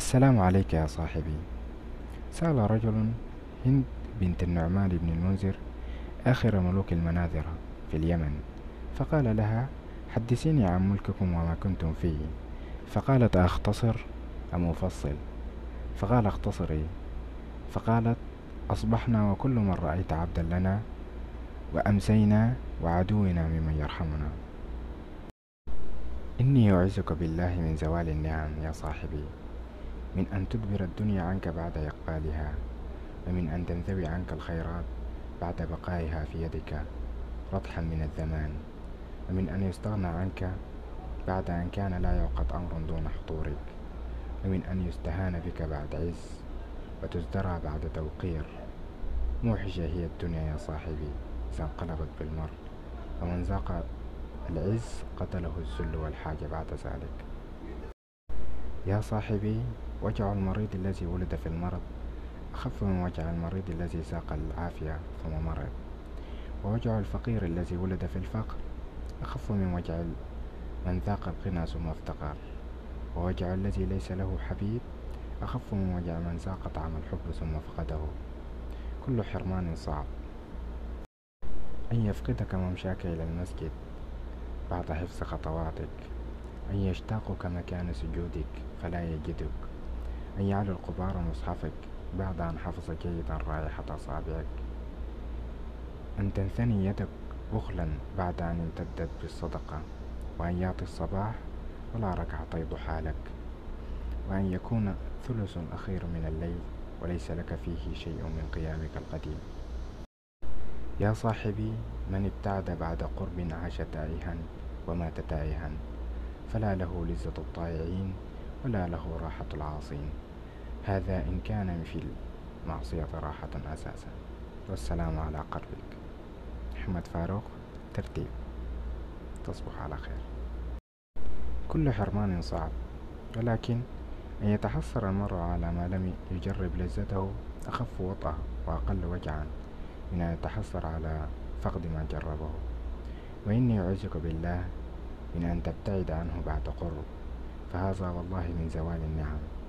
السلام عليك يا صاحبي. سأل رجل هند بنت النعمان بن المنذر آخر ملوك المناذرة في اليمن فقال لها حدثيني عن ملككم وما كنتم فيه. فقالت أختصر أم أفصل؟ فقال أختصري. فقالت أصبحنا وكل من رأيت عبدا لنا وأمسينا وعدونا ممن يرحمنا. إني أعزك بالله من زوال النعم يا صاحبي. من أن تدبر الدنيا عنك بعد إقبالها ومن أن تنثوي عنك الخيرات بعد بقائها في يدك رطحا من الزمان ومن أن يستغنى عنك بعد أن كان لا يوقد أمر دون حضورك ومن أن يستهان بك بعد عز وتزدرى بعد توقير. موحشة هي الدنيا يا صاحبي إذا انقلبت بالمر ومن ذاق العز قتله الذل والحاجة بعد ذلك. يا صاحبي وجع المريض الذي ولد في المرض. أخف من وجع المريض الذي ساق العافية ثم مرض. ووجع الفقير الذي ولد في الفقر. أخف من وجع من ذاق الغنى ثم افتقر. ووجع الذي ليس له حبيب. أخف من وجع من ذاق طعم الحب ثم فقده. كل حرمان صعب. أن يفقدك ممشاك إلى المسجد بعد حفظ خطواتك. أن يشتاقك مكان سجودك فلا يجدك. أن يعلو القبار مصحفك بعد أن حفظ جيدا رائحة أصابعك. أن تنثني يدك بخلا بعد أن امتدت بالصدقة وأن يعطي الصباح ولا ركعتي ضحى لك وأن يكون ثلث أخير من الليل وليس لك فيه شيء من قيامك القديم. يا صاحبي من ابتعد بعد قرب عاش تائها ومات تائها فلا له لذة الطائعين ولا له راحة العاصين. هذا إن كان في المعصية راحة أساسا. والسلام على قلبك. محمد فاروق ترتيب. تصبح على خير. كل حرمان صعب ولكن أن يتحسر المرء على ما لم يجرب لذته أخف وطأة وأقل وجعا من أن يتحسر على فقد ما جربه. وإني أعوذك بالله من أن تبتعد عنه بعد قرب فهذا والله من زوال النعم.